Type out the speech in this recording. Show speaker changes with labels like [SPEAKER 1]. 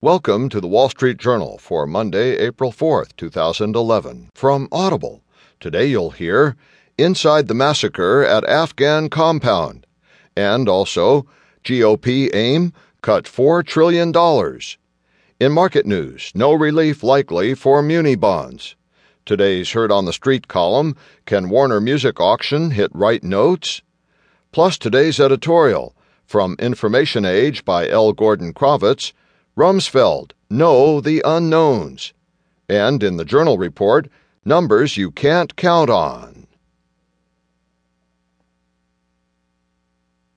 [SPEAKER 1] Welcome to the Wall Street Journal for Monday, April 4th, 2011. From Audible. Today you'll hear Inside the Massacre at Afghan Compound, and also GOP aim cut $4 trillion. In market news, no relief likely for muni bonds. Today's Heard on the Street column Can Warner Music Auction hit right notes? Plus today's editorial from Information Age by L. Gordon Crovitz Rumsfeld, Know the Unknowns. And in the Journal Report, Numbers You Can't Count On.